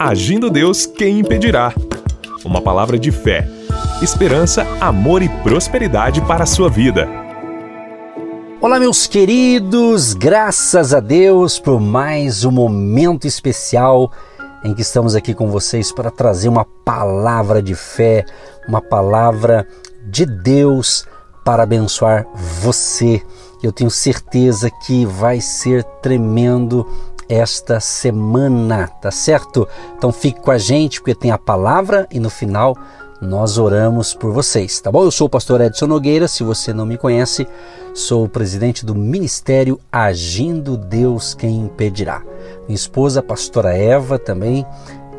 Agindo Deus, quem impedirá? Uma palavra de fé, esperança, amor e prosperidade para a sua vida. Olá, meus queridos, graças a Deus por mais um momento especial em que estamos aqui com vocês para trazer uma palavra de fé, uma palavra de Deus para abençoar você. Eu tenho certeza que vai ser tremendo esta semana, tá certo? Então fique com a gente porque tem a palavra e no final nós oramos por vocês, tá bom? Eu sou o pastor Edson Nogueira, se você não me conhece, sou o presidente do Ministério Agindo Deus Quem Impedirá. Minha esposa, a pastora Eva, também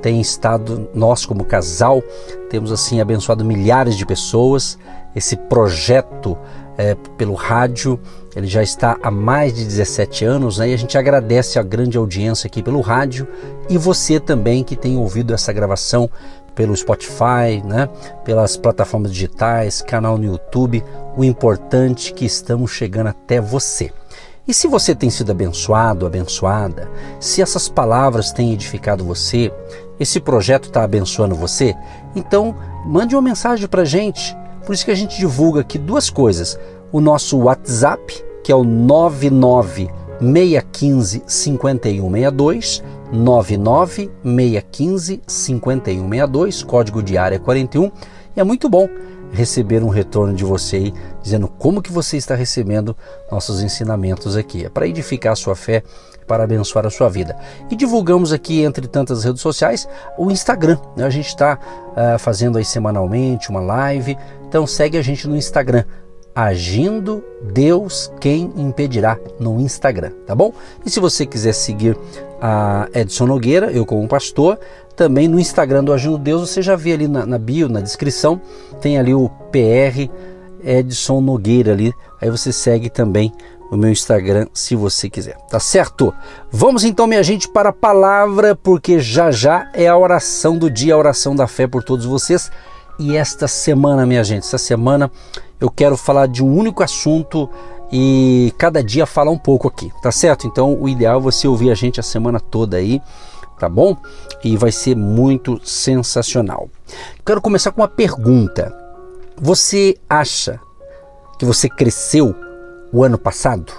tem estado, nós como casal, temos assim abençoado milhares de pessoas. Esse projeto é, pelo rádio, ele já está há mais de 17 anos né? e a gente agradece a grande audiência aqui pelo rádio e você também que tem ouvido essa gravação pelo Spotify, né? pelas plataformas digitais, canal no YouTube. O importante é que estamos chegando até você. E se você tem sido abençoado, abençoada, se essas palavras têm edificado você, esse projeto está abençoando você, então mande uma mensagem para a gente. Por isso que a gente divulga aqui duas coisas: o nosso WhatsApp, que é o 99 615 5162 99 615 5162, código de área 41. E é muito bom receber um retorno de você aí, dizendo como que você está recebendo nossos ensinamentos aqui. É para edificar a sua fé, para abençoar a sua vida. E divulgamos aqui, entre tantas redes sociais, o Instagram. Né? A gente está uh, ah, fazendo aí semanalmente uma live, então segue a gente no Instagram, Agindo Deus Quem Impedirá no Instagram, tá bom? E se você quiser seguir a Edson Nogueira, eu como pastor, também no Instagram do Agindo Deus, você já vê ali na, na bio, na descrição, tem ali o PR Edson Nogueira ali, aí você segue também o meu Instagram se você quiser, tá certo? Vamos então, minha gente, para a palavra, porque já já é a oração do dia, a oração da fé por todos vocês. E esta semana, minha gente, esta semana eu quero falar de um único assunto e cada dia falar um pouco aqui, tá certo? Então o ideal é você ouvir a gente a semana toda aí, tá bom? E vai ser muito sensacional. Quero começar com uma pergunta. Você acha que você cresceu o ano passado?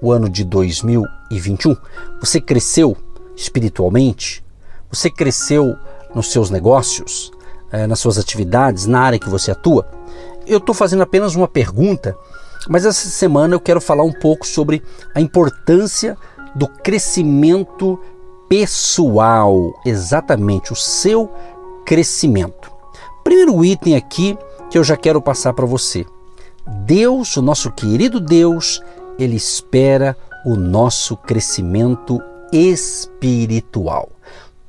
O ano de 2021? Você cresceu espiritualmente? Você cresceu nos seus negócios, eh, nas suas atividades, na área que você atua? eu estou fazendo apenas uma pergunta, mas essa semana eu quero falar um pouco sobre a importância do crescimento pessoal, exatamente o seu crescimento. Primeiro item aqui que eu já quero passar para você. Deus, o nosso querido Deus, ele espera o nosso crescimento espiritual.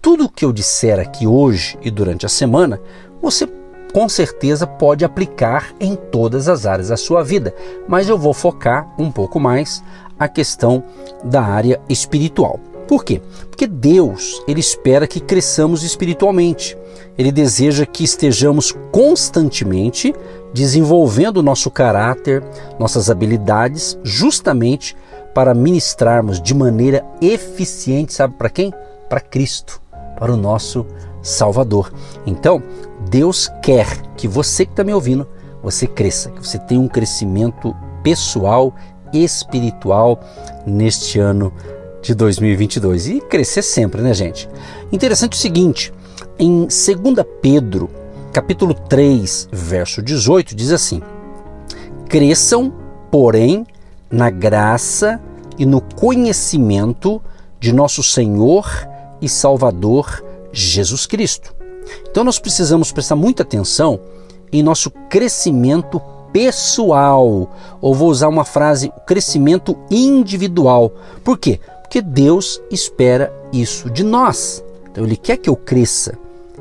Tudo que eu disser aqui hoje e durante a semana, você com certeza pode aplicar em todas as áreas da sua vida, mas eu vou focar um pouco mais a questão da área espiritual. Por quê? Porque Deus, ele espera que cresçamos espiritualmente. Ele deseja que estejamos constantemente desenvolvendo nosso caráter, nossas habilidades, justamente para ministrarmos de maneira eficiente, sabe para quem? Para Cristo, para o nosso Salvador. Então, Deus quer que você que está me ouvindo, você cresça, que você tenha um crescimento pessoal, espiritual neste ano de 2022 e crescer sempre, né, gente? Interessante o seguinte, em 2 Pedro, capítulo 3, verso 18, diz assim: Cresçam, porém, na graça e no conhecimento de nosso Senhor e Salvador Jesus Cristo. Então nós precisamos prestar muita atenção em nosso crescimento pessoal, ou vou usar uma frase, crescimento individual. Por quê? Porque Deus espera isso de nós. Então ele quer que eu cresça.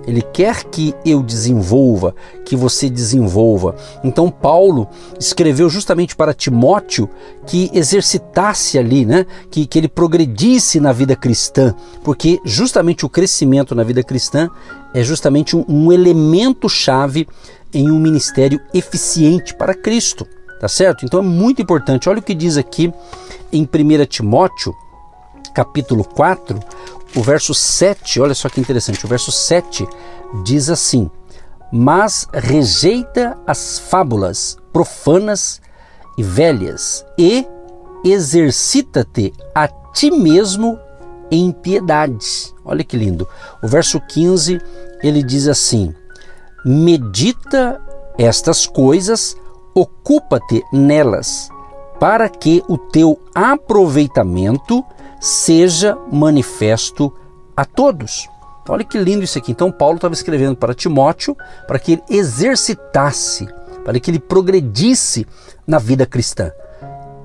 Ele quer que eu desenvolva, que você desenvolva. Então Paulo escreveu justamente para Timóteo que exercitasse ali, né? que, que ele progredisse na vida cristã, porque justamente o crescimento na vida cristã é justamente um, um elemento chave em um ministério eficiente para Cristo, tá certo? Então é muito importante. Olha o que diz aqui em 1 Timóteo, capítulo 4, o verso 7, olha só que interessante, o verso 7 diz assim: Mas rejeita as fábulas profanas e velhas e exercita-te a ti mesmo em piedade. Olha que lindo. O verso 15 ele diz assim: Medita estas coisas, ocupa-te nelas, para que o teu aproveitamento seja manifesto a todos. Olha que lindo isso aqui. Então, Paulo estava escrevendo para Timóteo para que ele exercitasse, para que ele progredisse na vida cristã.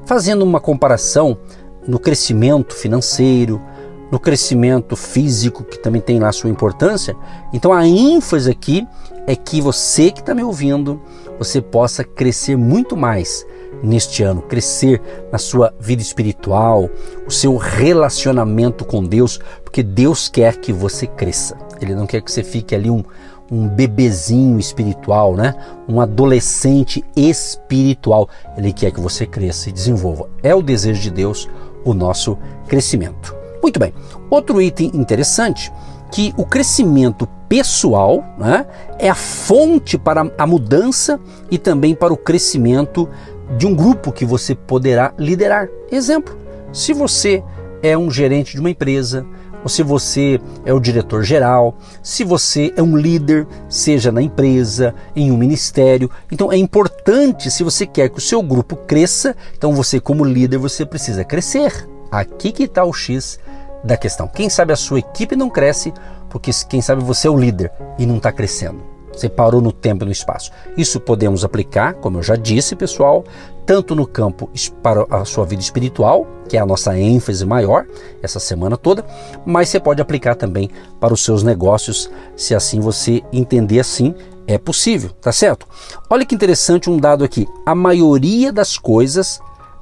Fazendo uma comparação no crescimento financeiro, no crescimento físico, que também tem lá sua importância. Então, a ênfase aqui é que você que está me ouvindo, você possa crescer muito mais neste ano, crescer na sua vida espiritual, o seu relacionamento com Deus, porque Deus quer que você cresça. Ele não quer que você fique ali um, um bebezinho espiritual, né? Um adolescente espiritual. Ele quer que você cresça e desenvolva. É o desejo de Deus o nosso crescimento. Muito bem. Outro item interessante que o crescimento pessoal né, é a fonte para a mudança e também para o crescimento de um grupo que você poderá liderar. Exemplo: se você é um gerente de uma empresa, ou se você é o diretor geral, se você é um líder, seja na empresa, em um ministério. Então é importante, se você quer que o seu grupo cresça, então você como líder você precisa crescer. Aqui que está o X da questão. Quem sabe a sua equipe não cresce porque quem sabe você é o líder e não está crescendo. Você parou no tempo e no espaço. Isso podemos aplicar, como eu já disse, pessoal, tanto no campo para a sua vida espiritual, que é a nossa ênfase maior essa semana toda, mas você pode aplicar também para os seus negócios, se assim você entender assim, é possível, tá certo? Olha que interessante um dado aqui. A maioria das coisas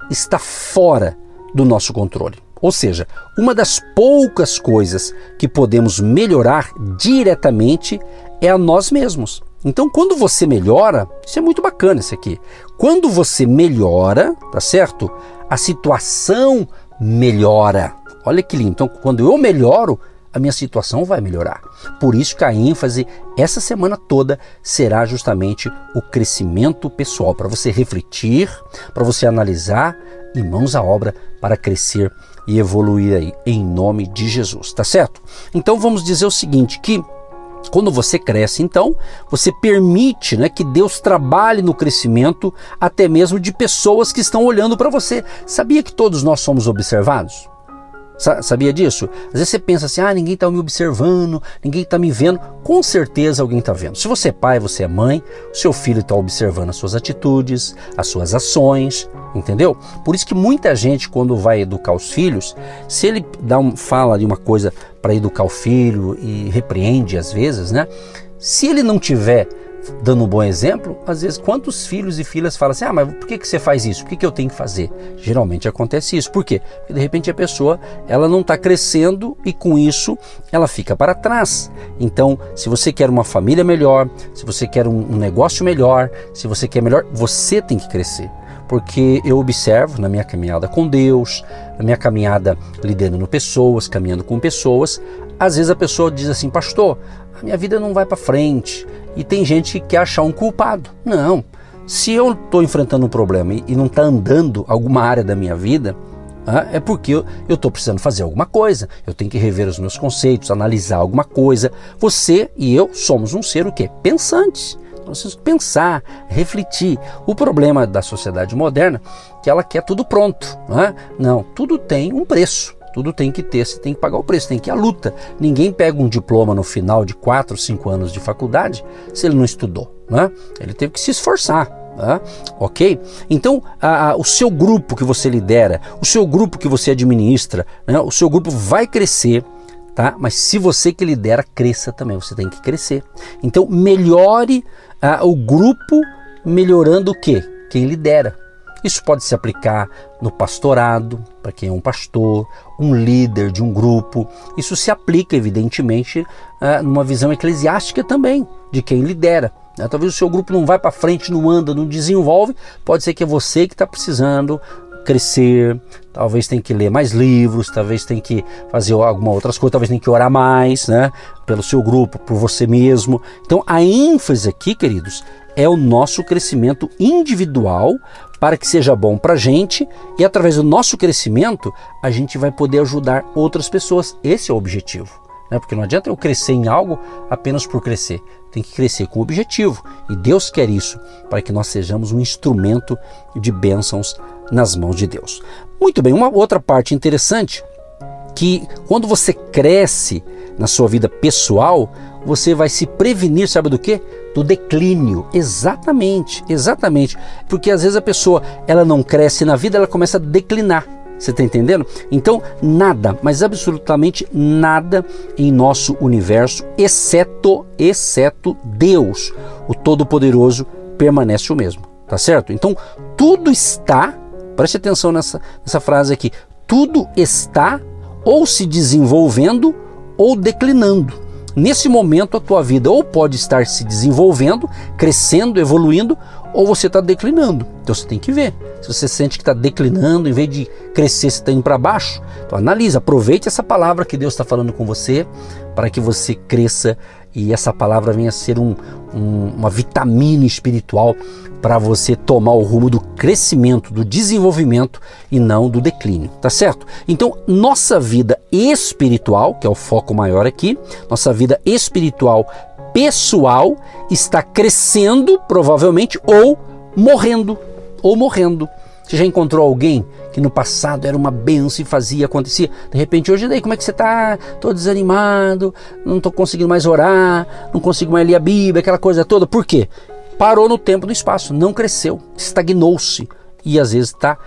está fora do nosso controle. Ou seja, uma das poucas coisas que podemos melhorar diretamente é a nós mesmos. Então, quando você melhora, isso é muito bacana isso aqui. Quando você melhora, tá certo? A situação melhora. Olha que lindo. Então, quando eu melhoro, a minha situação vai melhorar. Por isso que a ênfase essa semana toda será justamente o crescimento pessoal, para você refletir, para você analisar e mãos à obra para crescer e evoluir aí em nome de Jesus, tá certo? Então vamos dizer o seguinte que quando você cresce, então, você permite né, que Deus trabalhe no crescimento até mesmo de pessoas que estão olhando para você. Sabia que todos nós somos observados? Sabia disso? Às vezes você pensa assim: ah, ninguém está me observando, ninguém está me vendo. Com certeza alguém está vendo. Se você é pai, você é mãe, o seu filho está observando as suas atitudes, as suas ações, entendeu? Por isso que muita gente, quando vai educar os filhos, se ele dá um, fala de uma coisa para educar o filho e repreende às vezes, né? Se ele não tiver dando um bom exemplo, às vezes quantos filhos e filhas falam assim: ah, mas por que, que você faz isso? Por que, que eu tenho que fazer? Geralmente acontece isso. Por quê? Porque de repente a pessoa ela não está crescendo e com isso ela fica para trás. Então, se você quer uma família melhor, se você quer um, um negócio melhor, se você quer melhor, você tem que crescer porque eu observo na minha caminhada com Deus, na minha caminhada liderando pessoas, caminhando com pessoas, às vezes a pessoa diz assim, pastor, a minha vida não vai para frente, e tem gente que quer achar um culpado. Não. Se eu estou enfrentando um problema e não está andando alguma área da minha vida, ah, é porque eu estou precisando fazer alguma coisa. Eu tenho que rever os meus conceitos, analisar alguma coisa. Você e eu somos um ser o quê? Pensante. Nós pensar, refletir. O problema da sociedade moderna é que ela quer tudo pronto. Não, é? não tudo tem um preço. Tudo tem que ter, você tem que pagar o preço, tem que ir à luta. Ninguém pega um diploma no final de 4, 5 anos de faculdade se ele não estudou. Né? Ele teve que se esforçar. Né? Ok? Então, o seu grupo que você lidera, o seu grupo que você administra, né? o seu grupo vai crescer. Tá? Mas se você que lidera, cresça também, você tem que crescer. Então, melhore o grupo melhorando o quê? Quem lidera. Isso pode se aplicar no pastorado, para quem é um pastor, um líder de um grupo. Isso se aplica, evidentemente, uh, numa visão eclesiástica também, de quem lidera. Talvez o seu grupo não vai para frente, não anda, não desenvolve. Pode ser que é você que está precisando crescer, talvez tenha que ler mais livros, talvez tenha que fazer alguma outras coisas, talvez tenha que orar mais, né? Pelo seu grupo, por você mesmo. Então a ênfase aqui, queridos, é o nosso crescimento individual para que seja bom para a gente e através do nosso crescimento a gente vai poder ajudar outras pessoas. Esse é o objetivo. Né? Porque não adianta eu crescer em algo apenas por crescer. Tem que crescer com objetivo. E Deus quer isso para que nós sejamos um instrumento de bênçãos nas mãos de Deus. Muito bem, uma outra parte interessante que quando você cresce na sua vida pessoal, você vai se prevenir, sabe do que? Do declínio. Exatamente, exatamente. Porque às vezes a pessoa ela não cresce na vida, ela começa a declinar. Você está entendendo? Então, nada, mas absolutamente nada em nosso universo, exceto, exceto Deus, o Todo-Poderoso, permanece o mesmo. Tá certo? Então, tudo está, preste atenção nessa, nessa frase aqui, tudo está ou se desenvolvendo ou declinando. Nesse momento, a tua vida ou pode estar se desenvolvendo, crescendo, evoluindo, ou você está declinando. Então você tem que ver. Se você sente que está declinando, em vez de crescer, você está indo para baixo, então analisa, aproveite essa palavra que Deus está falando com você para que você cresça e essa palavra venha a ser um, um, uma vitamina espiritual para você tomar o rumo do crescimento, do desenvolvimento e não do declínio, tá certo? Então, nossa vida espiritual, que é o foco maior aqui, nossa vida espiritual pessoal está crescendo, provavelmente, ou morrendo, ou morrendo. Você já encontrou alguém que no passado era uma benção e fazia, acontecia? De repente, hoje daí, como é que você está? Estou desanimado, não estou conseguindo mais orar, não consigo mais ler a Bíblia, aquela coisa toda. Por quê? Parou no tempo no espaço, não cresceu, estagnou-se e às vezes está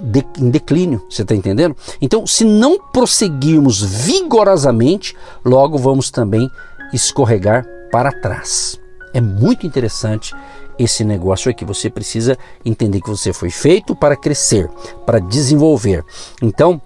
de, em declínio, você está entendendo? Então, se não prosseguirmos vigorosamente, logo vamos também escorregar para trás. É muito interessante esse negócio aqui. Você precisa entender que você foi feito para crescer, para desenvolver. Então,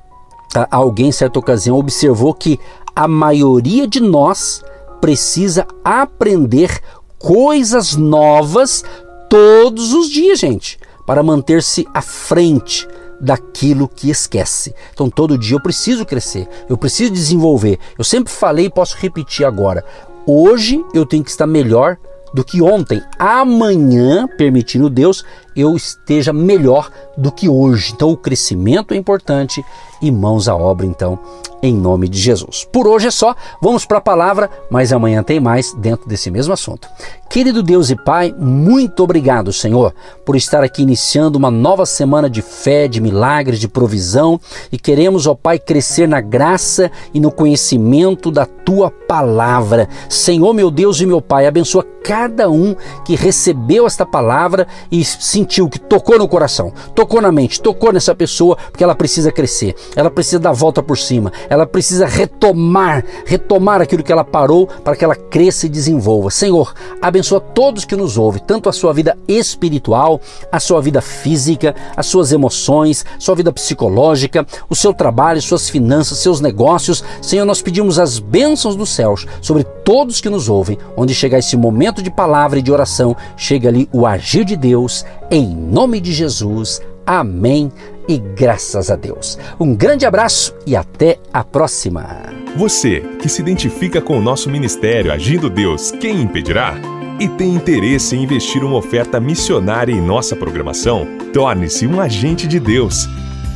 alguém em certa ocasião observou que a maioria de nós precisa aprender coisas novas todos os dias, gente, para manter-se à frente daquilo que esquece. Então todo dia eu preciso crescer, eu preciso desenvolver. Eu sempre falei e posso repetir agora. Hoje eu tenho que estar melhor do que ontem. Amanhã, permitindo Deus, eu esteja melhor do que hoje. Então o crescimento é importante e mãos à obra então, em nome de Jesus. Por hoje é só, vamos para a palavra, mas amanhã tem mais dentro desse mesmo assunto. Querido Deus e Pai, muito obrigado, Senhor, por estar aqui iniciando uma nova semana de fé, de milagres, de provisão e queremos, ó Pai, crescer na graça e no conhecimento da tua palavra. Senhor, meu Deus e meu Pai, abençoa cada um que recebeu esta palavra e sentiu que tocou no coração, tocou na mente, tocou nessa pessoa, porque ela precisa crescer, ela precisa dar a volta por cima, ela precisa retomar, retomar aquilo que ela parou para que ela cresça e desenvolva. Senhor, abençoa todos que nos ouvem, tanto a sua vida espiritual, a sua vida física, as suas emoções, sua vida psicológica, o seu trabalho, suas finanças, seus negócios. Senhor, nós pedimos as bênçãos dos céus sobre todos que nos ouvem, onde chegar esse momento de palavra e de oração, chega ali o agir de Deus, em nome de Jesus. Amém e graças a Deus. Um grande abraço e até a próxima. Você que se identifica com o nosso ministério Agindo Deus, quem impedirá? E tem interesse em investir uma oferta missionária em nossa programação? Torne-se um agente de Deus